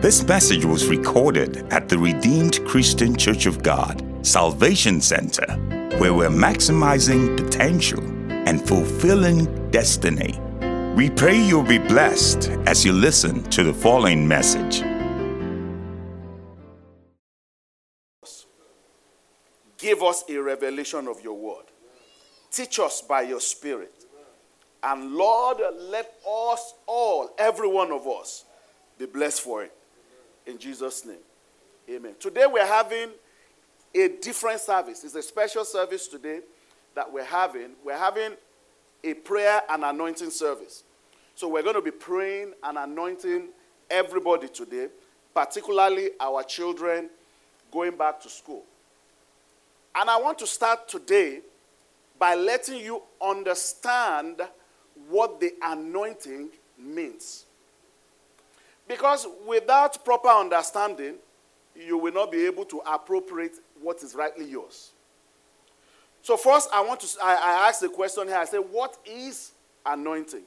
This message was recorded at the Redeemed Christian Church of God, Salvation Center, where we're maximizing potential and fulfilling destiny. We pray you'll be blessed as you listen to the following message. Give us a revelation of your word. Teach us by your spirit. And Lord, let us all, every one of us, be blessed for it. In Jesus' name. Amen. Today we're having a different service. It's a special service today that we're having. We're having a prayer and anointing service. So we're going to be praying and anointing everybody today, particularly our children going back to school. And I want to start today by letting you understand what the anointing means. Because without proper understanding, you will not be able to appropriate what is rightly yours. So, first, I want to I, I ask the question here I say, What is anointing?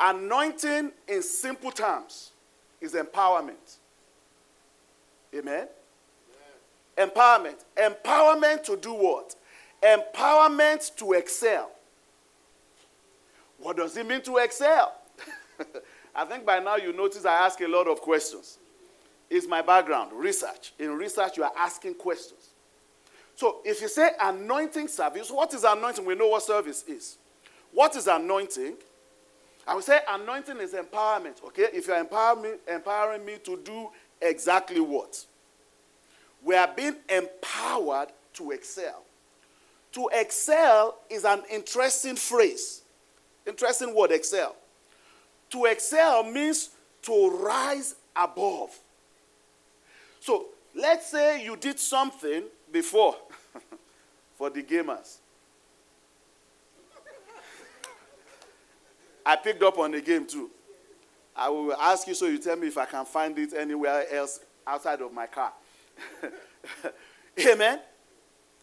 Anointing, in simple terms, is empowerment. Amen? Amen? Empowerment. Empowerment to do what? Empowerment to excel. What does it mean to excel? I think by now you notice I ask a lot of questions. It's my background, research. In research, you are asking questions. So if you say anointing service, what is anointing? We know what service is. What is anointing? I would say anointing is empowerment, okay? If you're empowering me, empowering me to do exactly what? We are being empowered to excel. To excel is an interesting phrase. Interesting word, excel. To excel means to rise above. So let's say you did something before for the gamers. I picked up on the game too. I will ask you so you tell me if I can find it anywhere else outside of my car. Amen.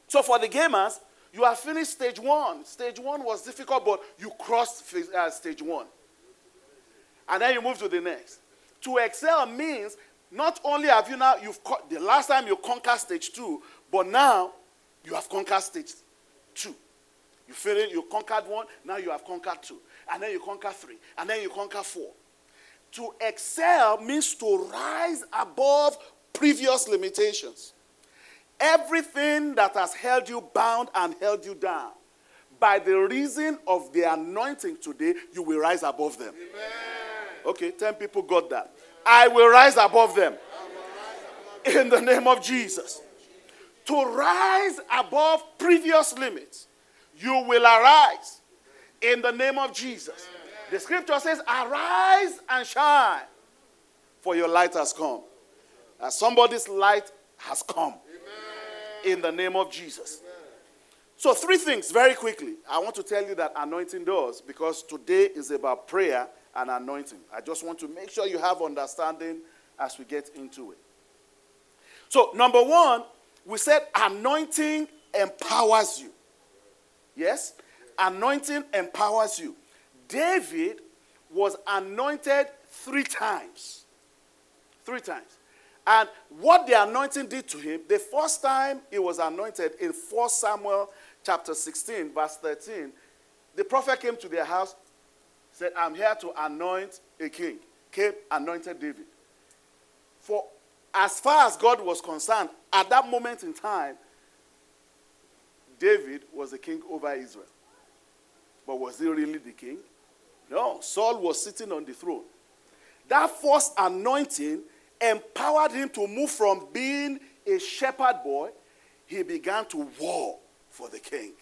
So for the gamers, you have finished stage one. Stage one was difficult, but you crossed uh, stage one and then you move to the next. To excel means not only have you now, you've the last time you conquered stage two, but now you have conquered stage two. You feel it, you conquered one, now you have conquered two. And then you conquer three, and then you conquer four. To excel means to rise above previous limitations. Everything that has held you bound and held you down, by the reason of the anointing today, you will rise above them. Amen. Okay, 10 people got that. I will rise above them. In the name of Jesus. To rise above previous limits, you will arise in the name of Jesus. The scripture says, Arise and shine, for your light has come. Somebody's light has come in the name of Jesus. So, three things very quickly. I want to tell you that anointing does because today is about prayer and anointing. I just want to make sure you have understanding as we get into it. So, number one, we said anointing empowers you. Yes? Anointing empowers you. David was anointed three times. Three times. And what the anointing did to him, the first time he was anointed in 1 Samuel chapter 16, verse 13, the prophet came to their house said, I'm here to anoint a king. Came, anointed David. For as far as God was concerned, at that moment in time, David was the king over Israel. But was he really the king? No, Saul was sitting on the throne. That first anointing empowered him to move from being a shepherd boy, he began to war for the king.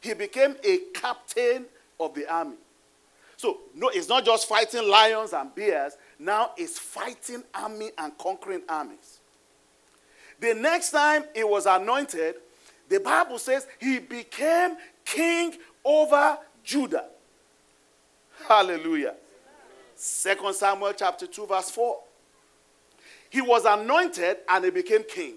He became a captain of the army. So, no, it's not just fighting lions and bears, now it's fighting army and conquering armies. The next time he was anointed, the Bible says he became king over Judah. Hallelujah. Second Samuel chapter 2, verse 4. He was anointed and he became king.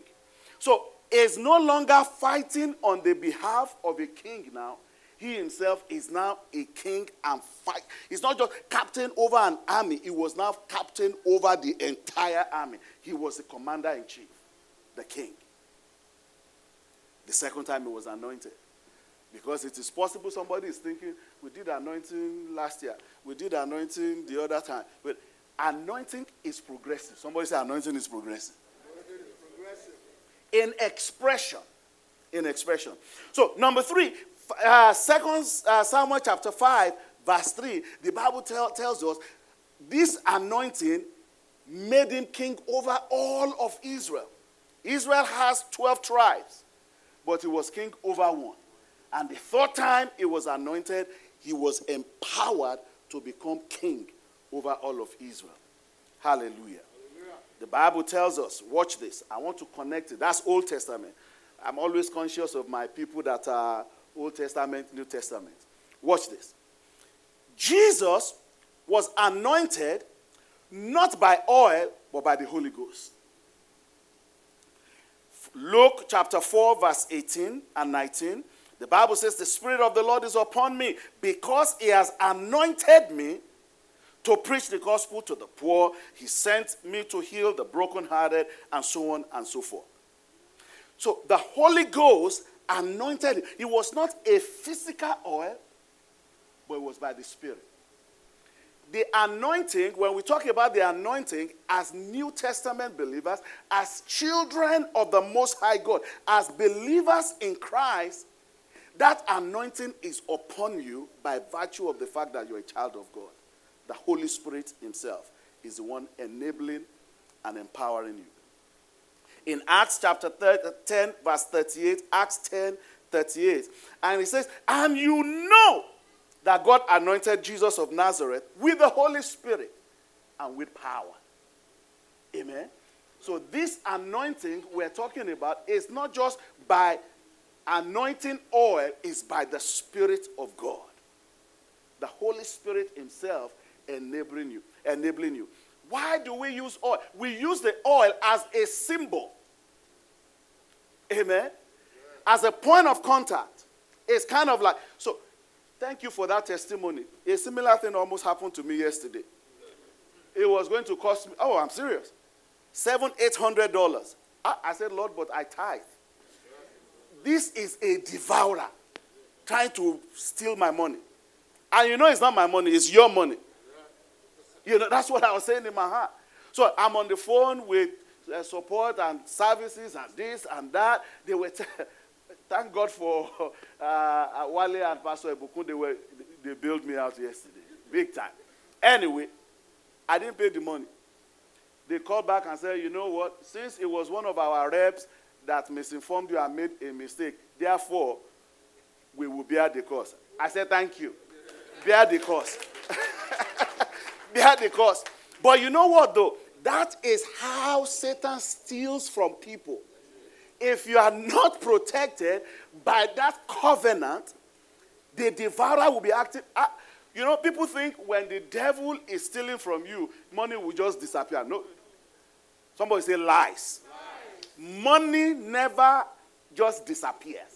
So he's no longer fighting on the behalf of a king now. He himself is now a king and fight. He's not just captain over an army, he was now captain over the entire army. He was the commander in chief, the king. The second time he was anointed. Because it is possible somebody is thinking, we did anointing last year, we did anointing the other time. But anointing is progressive. Somebody say anointing is progressive. Anointing is progressive. In expression. In expression. So, number three, uh, second uh, Samuel chapter 5, verse 3, the Bible tell, tells us this anointing made him king over all of Israel. Israel has 12 tribes, but he was king over one. And the third time he was anointed, he was empowered to become king over all of Israel. Hallelujah. Hallelujah. The Bible tells us, watch this. I want to connect it. That's Old Testament. I'm always conscious of my people that are Old Testament, New Testament. Watch this. Jesus was anointed not by oil, but by the Holy Ghost. Luke chapter 4, verse 18 and 19. The Bible says, The Spirit of the Lord is upon me because He has anointed me to preach the gospel to the poor. He sent me to heal the brokenhearted, and so on and so forth. So the Holy Ghost anointed. It was not a physical oil, but it was by the Spirit. The anointing, when we talk about the anointing as New Testament believers, as children of the Most High God, as believers in Christ, that anointing is upon you by virtue of the fact that you're a child of God. The Holy Spirit Himself is the one enabling and empowering you. In Acts chapter 10, verse 38, Acts 10, 38, and he says, And you know that God anointed Jesus of Nazareth with the Holy Spirit and with power. Amen. So, this anointing we're talking about is not just by anointing oil is by the Spirit of God. The Holy Spirit Himself enabling you, enabling you. Why do we use oil? We use the oil as a symbol. Amen. As a point of contact. It's kind of like so. Thank you for that testimony. A similar thing almost happened to me yesterday. It was going to cost me. Oh, I'm serious. Seven, eight hundred dollars. I, I said, Lord, but I tithe. This is a devourer trying to steal my money. And you know it's not my money, it's your money. You know, that's what I was saying in my heart. So I'm on the phone with uh, support and services and this and that. They were, t- thank God for uh, uh, Wale and Pastor Ebukun. They were, they bailed me out yesterday, big time. Anyway, I didn't pay the money. They called back and said, you know what? Since it was one of our reps that misinformed you and made a mistake. Therefore, we will bear the cost. I said, Thank you. bear the cost. bear the cross. But you know what, though? That is how Satan steals from people. If you are not protected by that covenant, the devourer will be active. Ah, you know, people think when the devil is stealing from you, money will just disappear. No. Somebody say lies. Money never just disappears.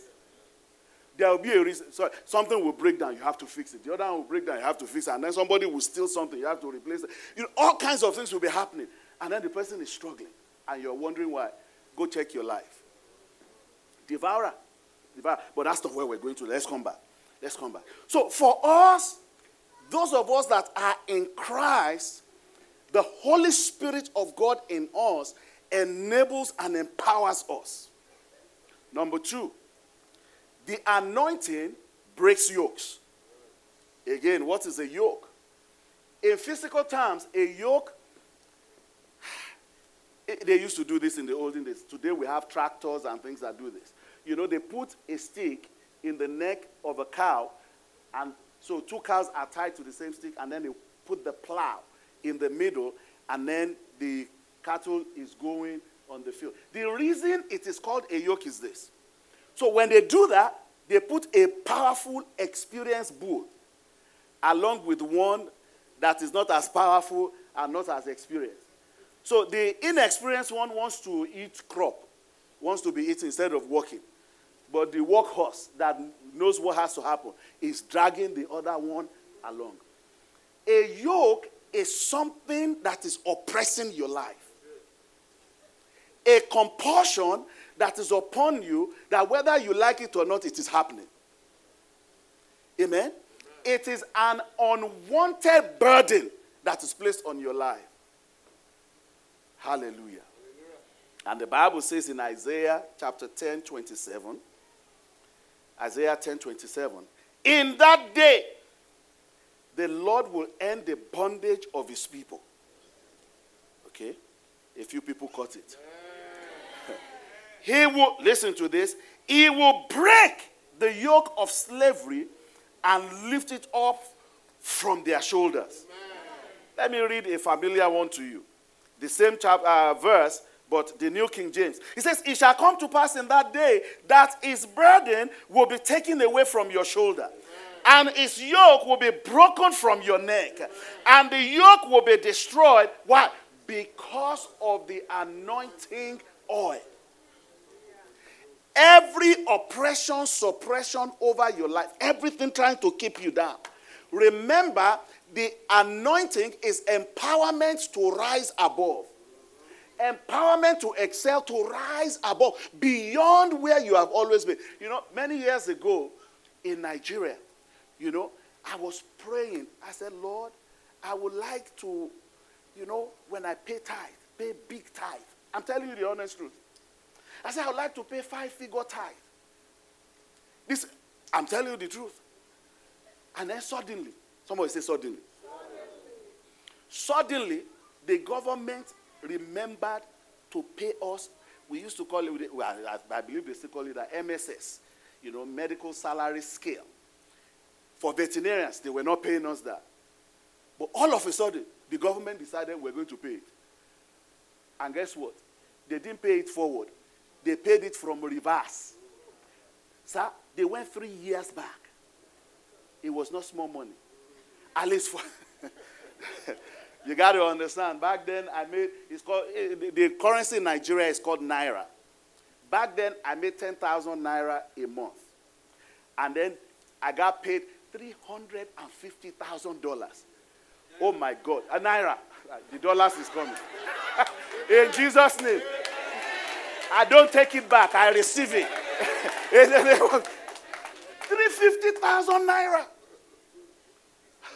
There will be a reason. So something will break down, you have to fix it. The other one will break down, you have to fix it. And then somebody will steal something, you have to replace it. You know, all kinds of things will be happening. And then the person is struggling. And you're wondering why. Go check your life. Devourer. Devourer. But that's not where we're going to. Let's come back. Let's come back. So for us, those of us that are in Christ, the Holy Spirit of God in us enables and empowers us. Number two, the anointing breaks yokes. Again, what is a yoke? In physical terms, a yoke, eh, they used to do this in the olden days. Today we have tractors and things that do this. You know, they put a stick in the neck of a cow, and so two cows are tied to the same stick, and then they put the plow in the middle, and then the cattle is going on the field. The reason it is called a yoke is this. So when they do that, they put a powerful, experienced bull along with one that is not as powerful and not as experienced. So the inexperienced one wants to eat crop, wants to be eaten instead of walking. But the workhorse that knows what has to happen. is dragging the other one along. A yoke is something that is oppressing your life. A compulsion that is upon you that whether you like it or not, it is happening. Amen? It is an unwanted burden that is placed on your life. Hallelujah. And the Bible says in Isaiah chapter 10, 27, Isaiah 10, 27, in that day, the Lord will end the bondage of his people. Okay? A few people caught it. He will, listen to this, he will break the yoke of slavery and lift it up from their shoulders. Let me read a familiar one to you. The same chapter, uh, verse, but the New King James. He says, It shall come to pass in that day that his burden will be taken away from your shoulder, and his yoke will be broken from your neck, and the yoke will be destroyed. Why? Because of the anointing oil. Every oppression, suppression over your life, everything trying to keep you down. Remember, the anointing is empowerment to rise above. Empowerment to excel, to rise above, beyond where you have always been. You know, many years ago in Nigeria, you know, I was praying. I said, Lord, I would like to, you know, when I pay tithe, pay big tithe. I'm telling you the honest truth. I said, I would like to pay five figure tithe. This, I'm telling you the truth. And then suddenly, somebody say suddenly. Suddenly, the government remembered to pay us. We used to call it, well, I believe they still call it the MSS, you know, medical salary scale. For veterinarians, they were not paying us that. But all of a sudden, the government decided we're going to pay it. And guess what? They didn't pay it forward they paid it from reverse. Sir, they went three years back. It was not small money. At least for. you got to understand. Back then, I made, it's called, eh, the currency in Nigeria is called Naira. Back then, I made 10,000 Naira a month. And then I got paid $350,000. Oh my God. A Naira. The dollars is coming. in Jesus' name. I don't take it back. I receive it. 350,000 naira.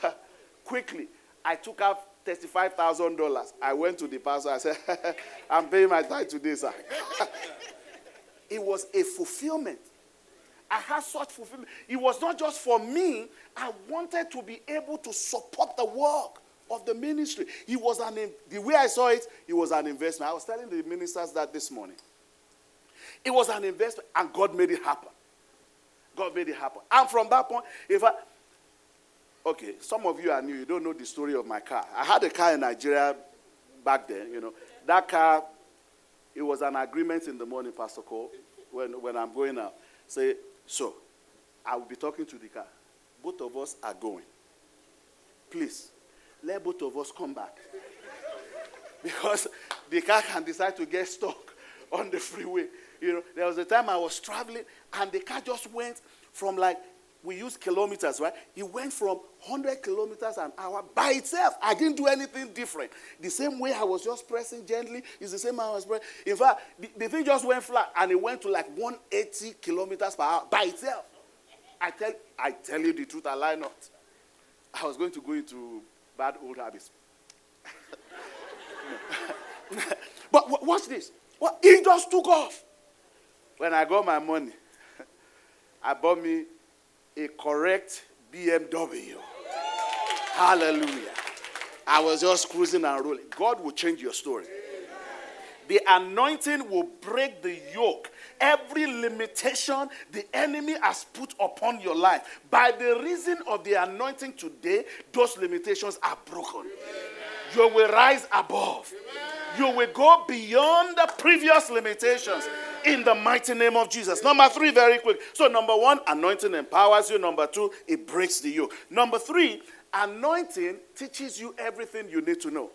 Quickly, I took out $35,000. I went to the pastor. I said, I'm paying my tithe today, sir. it was a fulfillment. I had such fulfillment. It was not just for me. I wanted to be able to support the work of the ministry. It was an, the way I saw it, it was an investment. I was telling the ministers that this morning. It was an investment, and God made it happen. God made it happen. And from that point, if I, okay, some of you are new, you don't know the story of my car. I had a car in Nigeria back then, you know. That car, it was an agreement in the morning, Pastor Cole, when, when I'm going out. Say, so, I will be talking to the car. Both of us are going. Please, let both of us come back. because the car can decide to get stuck on the freeway. You know, there was a time I was traveling and the car just went from like, we use kilometers, right? It went from 100 kilometers an hour by itself. I didn't do anything different. The same way I was just pressing gently is the same I was pressing. In fact, the, the thing just went flat and it went to like 180 kilometers per hour by itself. I tell, I tell you the truth, I lie not. I was going to go into bad old habits. but watch this. Well, he just took off. When I got my money, I bought me a correct BMW. Hallelujah. I was just cruising and rolling. God will change your story. The anointing will break the yoke, every limitation the enemy has put upon your life. By the reason of the anointing today, those limitations are broken. You will rise above. You will go beyond the previous limitations in the mighty name of Jesus. Number three, very quick. So, number one, anointing empowers you. Number two, it breaks the yoke. Number three, anointing teaches you everything you need to know.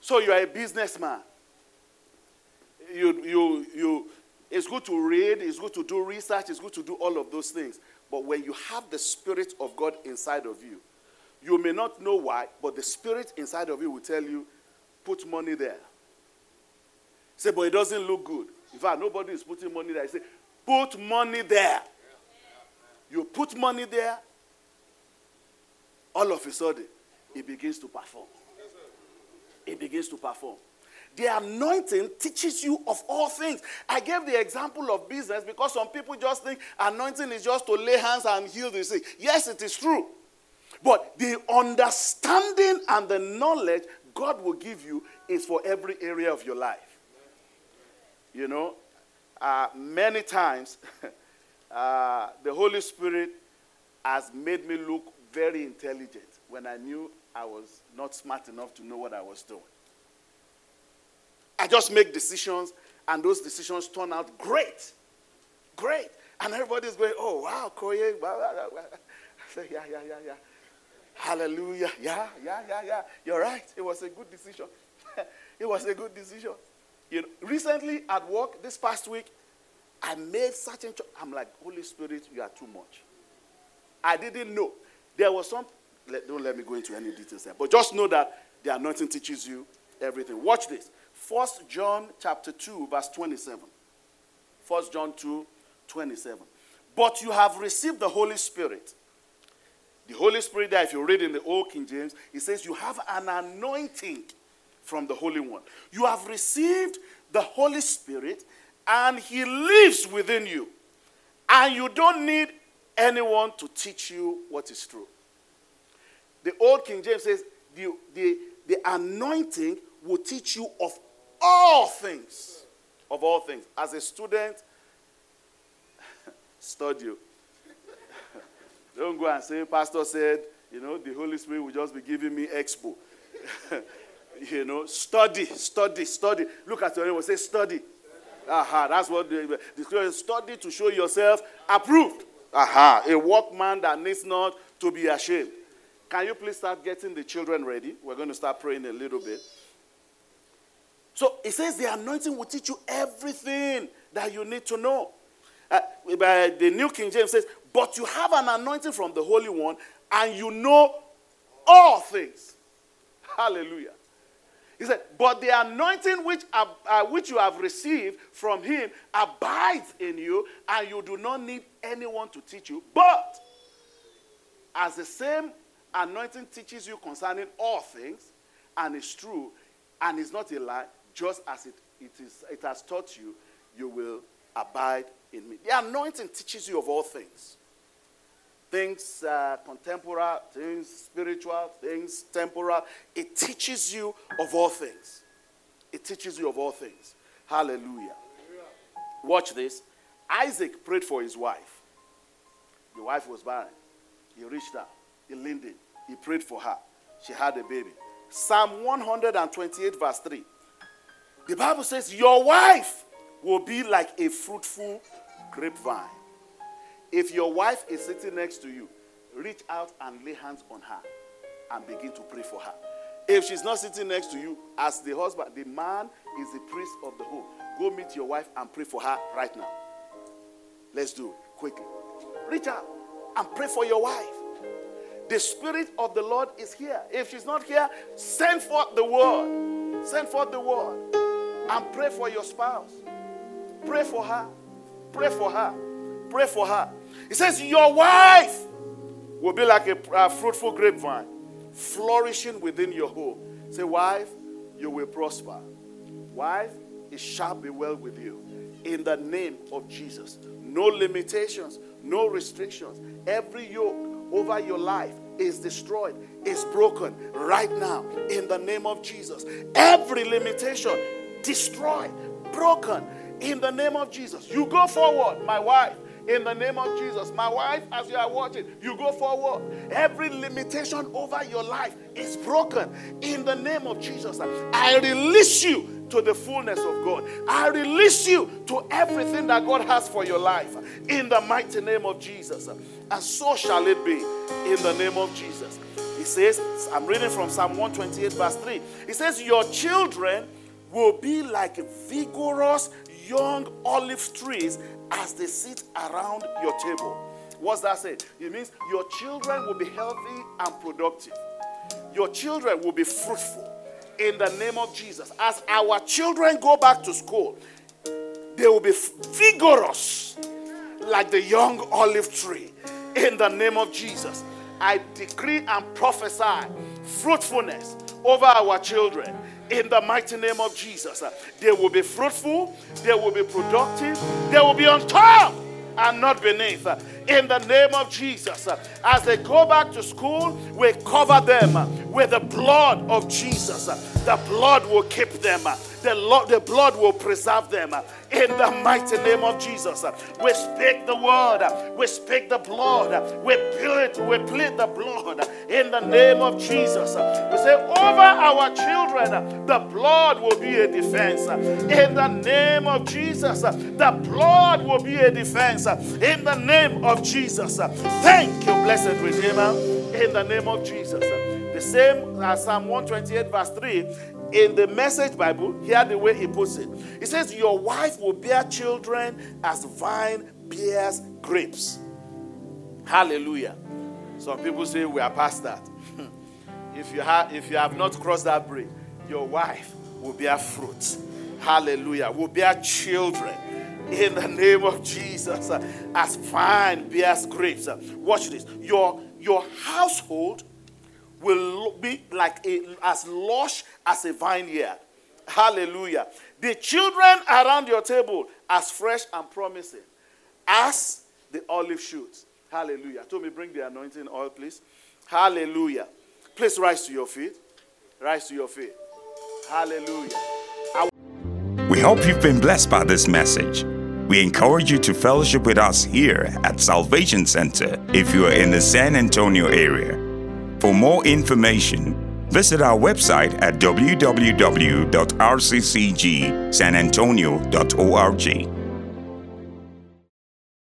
So, you are a businessman. You, you, you, It's good to read, it's good to do research, it's good to do all of those things. But when you have the Spirit of God inside of you, you may not know why, but the Spirit inside of you will tell you, put money there. Say, but it doesn't look good. In fact, nobody is putting money there. I say, put money there. You put money there, all of a sudden, it begins to perform. It begins to perform. The anointing teaches you of all things. I gave the example of business because some people just think anointing is just to lay hands and heal the sick. Yes, it is true. But the understanding and the knowledge God will give you is for every area of your life. You know, uh, many times uh, the Holy Spirit has made me look very intelligent when I knew I was not smart enough to know what I was doing. I just make decisions, and those decisions turn out great. Great. And everybody's going, oh, wow, Koye. I say, yeah, yeah, yeah, yeah. Hallelujah. Yeah, yeah, yeah, yeah. You're right. It was a good decision. it was a good decision. You know, recently at work, this past week, I made a cho- I'm like, Holy Spirit, you are too much. I didn't know. There was some, let, don't let me go into any details there, but just know that the anointing teaches you everything. Watch this. First John chapter 2, verse 27. First John 2, 27. But you have received the Holy Spirit the Holy Spirit, there, if you read in the Old King James, it says you have an anointing from the Holy One. You have received the Holy Spirit, and He lives within you. And you don't need anyone to teach you what is true. The Old King James says the, the, the anointing will teach you of all things. Of all things. As a student, study don't go and say, Pastor said, you know, the Holy Spirit will just be giving me expo. you know, study, study, study. Look at your neighbor, say, study. Aha, that's what the, the study to show yourself approved. Aha, a workman that needs not to be ashamed. Can you please start getting the children ready? We're going to start praying a little bit. So it says the anointing will teach you everything that you need to know. Uh, the New King James says, but you have an anointing from the Holy One, and you know all things. Hallelujah. He said, But the anointing which, uh, uh, which you have received from him abides in you, and you do not need anyone to teach you. But as the same anointing teaches you concerning all things, and is true, and is not a lie, just as it, it, is, it has taught you, you will abide in me. The anointing teaches you of all things things uh, contemporary, things spiritual, things temporal. It teaches you of all things. It teaches you of all things. Hallelujah. Watch this. Isaac prayed for his wife. The wife was barren. He reached out, he leaned in, he prayed for her. She had a baby. Psalm 128, verse 3. The Bible says, Your wife will be like a fruitful grapevine if your wife is sitting next to you, reach out and lay hands on her and begin to pray for her. If she's not sitting next to you, as the husband, the man is the priest of the home. Go meet your wife and pray for her right now. Let's do it quickly. Reach out and pray for your wife. The Spirit of the Lord is here. If she's not here, send forth the word. Send forth the word. And pray for your spouse. Pray for her. Pray for her. Pray for her. He says, Your wife will be like a, a fruitful grapevine, flourishing within your home. Say, Wife, you will prosper. Wife, it shall be well with you. In the name of Jesus. No limitations, no restrictions. Every yoke over your life is destroyed, is broken right now in the name of Jesus. Every limitation destroyed, broken in the name of Jesus. You go forward, my wife in the name of Jesus. My wife, as you are watching, you go forward. Every limitation over your life is broken in the name of Jesus. I release you to the fullness of God. I release you to everything that God has for your life in the mighty name of Jesus. And so shall it be in the name of Jesus. He says, I'm reading from Psalm 128, verse 3. He says, Your children will be like vigorous young olive trees as they sit around your table. What's that say? It means your children will be healthy and productive. Your children will be fruitful in the name of Jesus. As our children go back to school, they will be vigorous like the young olive tree in the name of Jesus. I decree and prophesy fruitfulness over our children in the mighty name of Jesus. They will be fruitful, they will be productive, they will be on top and not beneath. In the name of Jesus, as they go back to school, we cover them with the blood of Jesus. The blood will keep them. The, Lord, the blood will preserve them in the mighty name of Jesus. We speak the word, we speak the blood, we plead, we plead the blood in the name of Jesus. We say, over our children, the blood will be a defense. In the name of Jesus, the blood will be a defense. In the name of Jesus. Thank you, blessed Redeemer, in the name of Jesus. The same as Psalm 128, verse 3 in the message bible hear the way he puts it. He says your wife will bear children as vine bears grapes. Hallelujah. Some people say we are past that. If you have if you have not crossed that bridge your wife will bear fruit. Hallelujah. Will bear children in the name of jesus as vine bears grapes. Watch this. Your your household will be like a, as lush as a vineyard. Hallelujah. The children around your table as fresh and promising as the olive shoots. Hallelujah. Told me bring the anointing oil, please. Hallelujah. Please rise to your feet. Rise to your feet. Hallelujah. We hope you've been blessed by this message. We encourage you to fellowship with us here at Salvation Center if you are in the San Antonio area. For more information, visit our website at www.rccgsanantonio.org.